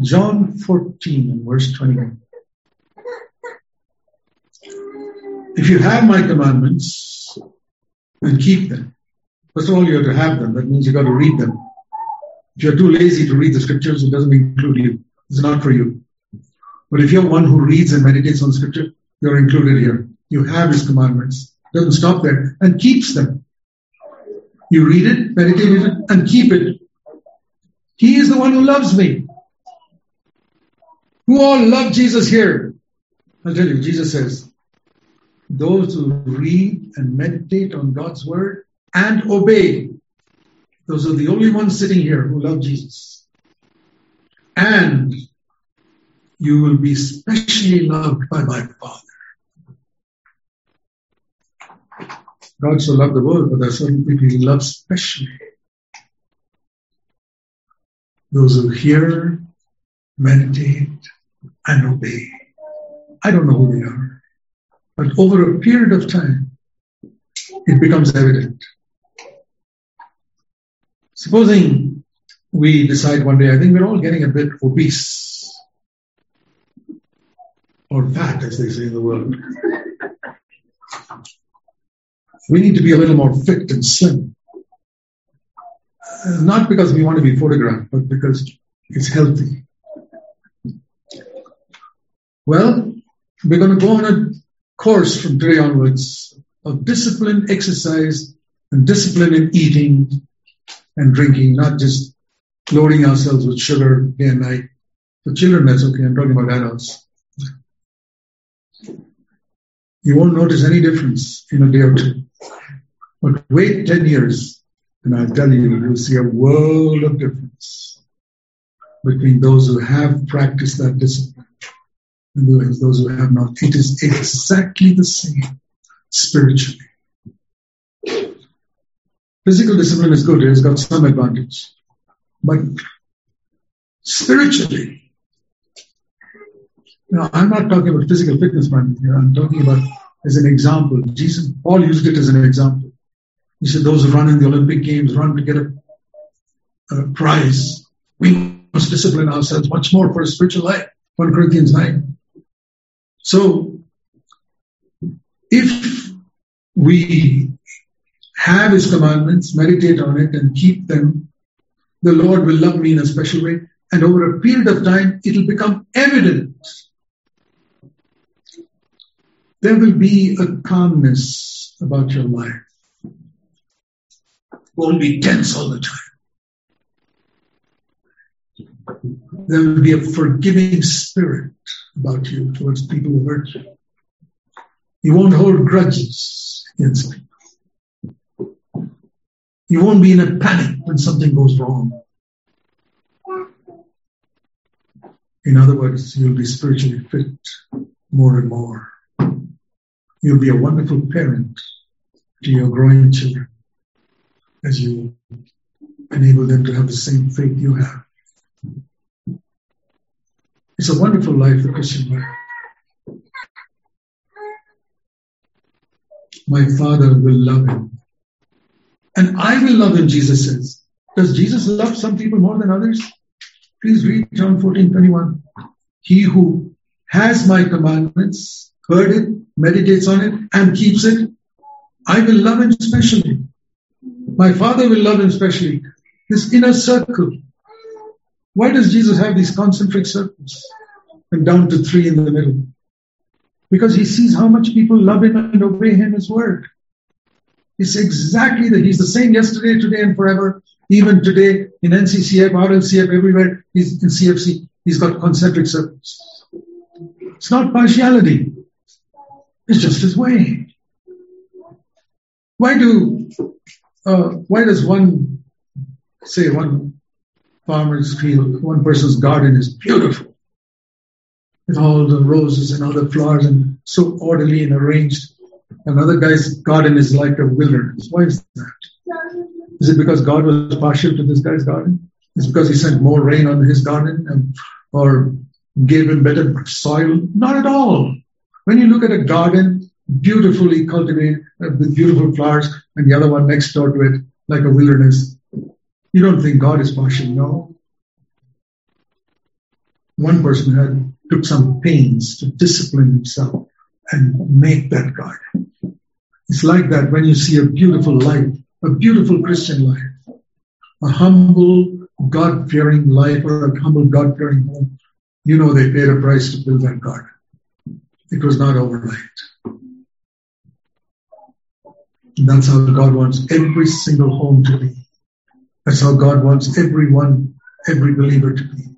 John 14 and verse 21. If you have my commandments and keep them, first of all, you have to have them. That means you've got to read them. If you're too lazy to read the scriptures, it doesn't include you. It's not for you. But if you're one who reads and meditates on scripture, you're included here. You have his commandments. Doesn't stop there and keeps them. You read it, meditate it, and keep it. He is the one who loves me. Who all love Jesus here? I'll tell you, Jesus says, those who read and meditate on God's word and obey, those are the only ones sitting here who love Jesus. And you will be specially loved by my Father. God so loved the world, but there are certain people he loves specially. Those who hear, meditate, and obey. I don't know who they are. But over a period of time, it becomes evident. Supposing we decide one day, I think we're all getting a bit obese or fat, as they say in the world. We need to be a little more fit and slim. Not because we want to be photographed, but because it's healthy. Well, we're going to go on a course from today onwards of disciplined exercise and discipline in eating and drinking, not just loading ourselves with sugar day and night. For children, that's okay. I'm talking about adults. You won't notice any difference in a day or two. But wait 10 years, and I'll tell you, you'll see a world of difference between those who have practiced that discipline and those who have not. It is exactly the same spiritually. Physical discipline is good, it has got some advantage. But spiritually, now I'm not talking about physical fitness, man. I'm talking about as an example. Jesus, Paul used it as an example. He said, those who run in the Olympic Games run to get a, a prize. We must discipline ourselves much more for a spiritual life. 1 Corinthians 9. So, if we have His commandments, meditate on it, and keep them, the Lord will love me in a special way. And over a period of time, it'll become evident. There will be a calmness about your life. Won't be tense all the time. There will be a forgiving spirit about you towards people who hurt you. You won't hold grudges against people. You won't be in a panic when something goes wrong. In other words, you'll be spiritually fit more and more. You'll be a wonderful parent to your growing children as you enable them to have the same faith you have. It's a wonderful life, the Christian life. My Father will love him. And I will love him, Jesus says. Does Jesus love some people more than others? Please read John 14, 21. He who has my commandments, heard it, meditates on it, and keeps it, I will love him specially. My Father will love him specially. This inner circle why does Jesus have these concentric circles and down to three in the middle? Because he sees how much people love him and obey him his word. It's exactly that he's the same yesterday, today, and forever. Even today in NCCF, RLCF, everywhere, he's in CFC, he's got concentric circles. It's not partiality. It's just his way. Why do, uh, why does one, say one farmer's field, one person's garden is beautiful with all the roses and other flowers and so orderly and arranged. Another guy's garden is like a wilderness. Why is that? Is it because God was partial to this guy's garden? Is because he sent more rain on his garden and, or gave him better soil? Not at all. When you look at a garden, beautifully cultivated uh, with beautiful flowers, and the other one next door to it, like a wilderness, you don't think God is partial, no. One person had took some pains to discipline himself and make that garden. It's like that when you see a beautiful life, a beautiful Christian life, a humble, God fearing life or a humble God fearing home, you know they paid a price to build that garden. It was not overnight. And that's how God wants every single home to be. That's how God wants everyone, every believer to be.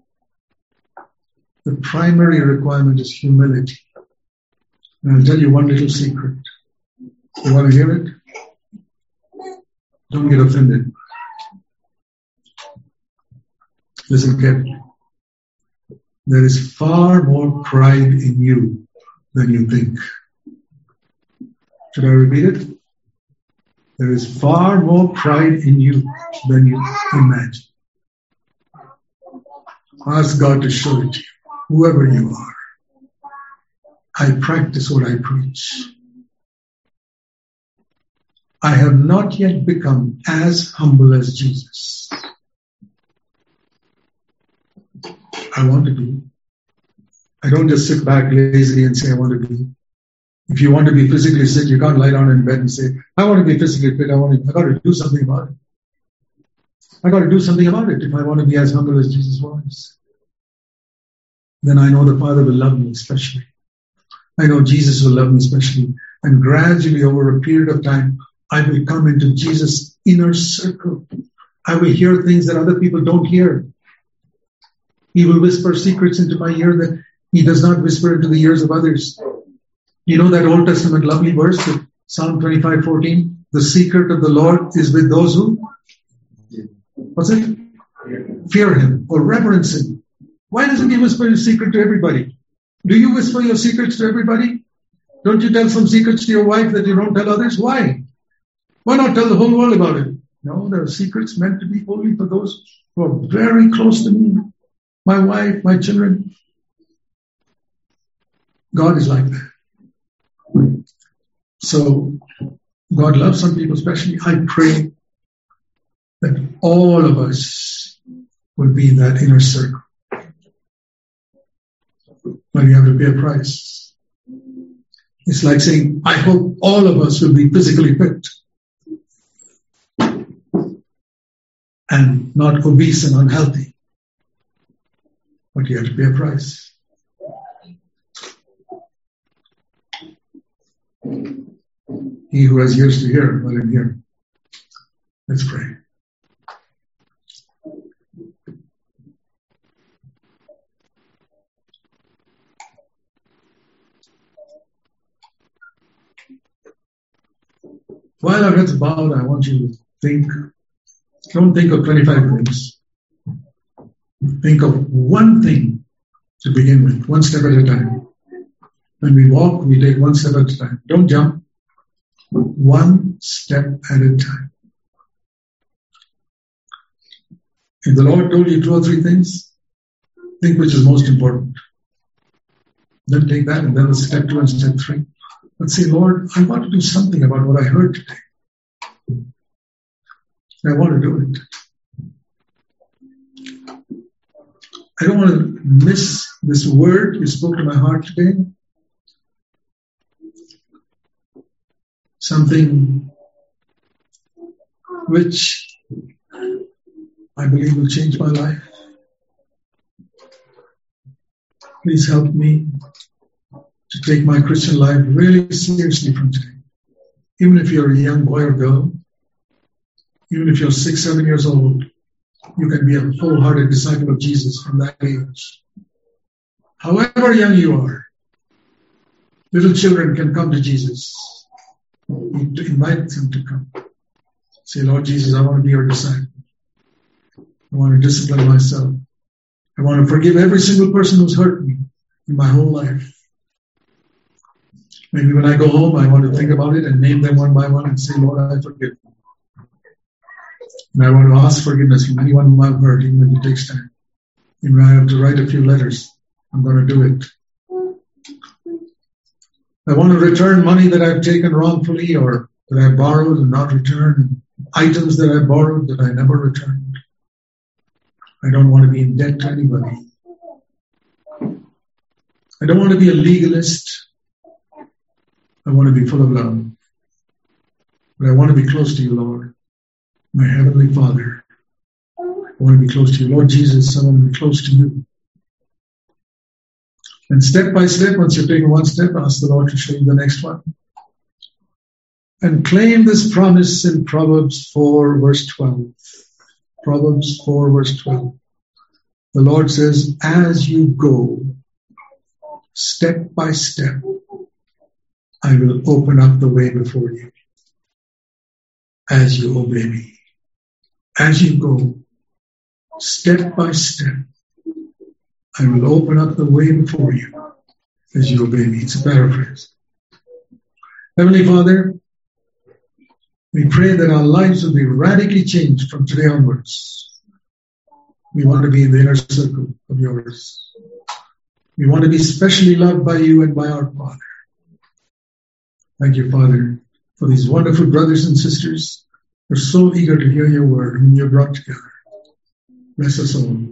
The primary requirement is humility. And I'll tell you one little secret. You want to hear it? Don't get offended. Listen carefully. There is far more pride in you than you think. Should I repeat it? There is far more pride in you than you imagine. Ask God to show it to you, whoever you are. I practice what I preach. I have not yet become as humble as Jesus. I want to be. I don't just sit back lazily and say I want to be. If you want to be physically fit, you can't lie down in bed and say, I want to be physically fit. I want to, I got to do something about it. I got to do something about it if I want to be as humble as Jesus was. Then I know the Father will love me especially. I know Jesus will love me especially. And gradually over a period of time, I will come into Jesus' inner circle. I will hear things that other people don't hear. He will whisper secrets into my ear that he does not whisper into the ears of others. You know that Old Testament lovely verse, Psalm 25, 14? The secret of the Lord is with those who? What's it? Fear him or reverence him. Why doesn't he whisper his secret to everybody? Do you whisper your secrets to everybody? Don't you tell some secrets to your wife that you don't tell others? Why? Why not tell the whole world about it? No, there are secrets meant to be only for those who are very close to me. My wife, my children. God is like that. So God loves some people, especially. I pray that all of us will be in that inner circle. But you have to pay a price. It's like saying, I hope all of us will be physically fit and not obese and unhealthy. But you have to pay a price. He who has ears to hear, let him hear. Let's pray. While our heads bowed, I want you to think. Don't think of 25 things. Think of one thing to begin with, one step at a time. When we walk, we take one step at a time. Don't jump. One step at a time. If the Lord told you two or three things, think which is most important. Then take that and then step two and step three. But say, Lord, I want to do something about what I heard today. I want to do it. I don't want to miss this word you spoke to my heart today. Something which I believe will change my life. Please help me to take my Christian life really seriously from today. Even if you're a young boy or girl, even if you're six, seven years old, you can be a wholehearted disciple of Jesus from that age. However young you are, little children can come to Jesus. You invite them to come. Say, Lord Jesus, I want to be your disciple. I want to discipline myself. I want to forgive every single person who's hurt me in my whole life. Maybe when I go home, I want to think about it and name them one by one and say, Lord, I forgive. And I want to ask forgiveness from anyone whom I've hurt, even if it takes time. Even if I have to write a few letters, I'm going to do it. I want to return money that I've taken wrongfully or that I borrowed and not returned, items that I borrowed that I never returned. I don't want to be in debt to anybody. I don't want to be a legalist. I want to be full of love. But I want to be close to you, Lord, my Heavenly Father. I want to be close to you. Lord Jesus, I want to be close to you. And step by step, once you've taken one step, ask the Lord to show you the next one. And claim this promise in Proverbs 4, verse 12. Proverbs 4, verse 12. The Lord says, as you go, step by step, I will open up the way before you. As you obey me. As you go, step by step, I will open up the way before you as you obey me. It's a paraphrase. Heavenly Father, we pray that our lives will be radically changed from today onwards. We want to be in the inner circle of yours. We want to be specially loved by you and by our Father. Thank you, Father, for these wonderful brothers and sisters who are so eager to hear your word, whom you brought together. Bless us all.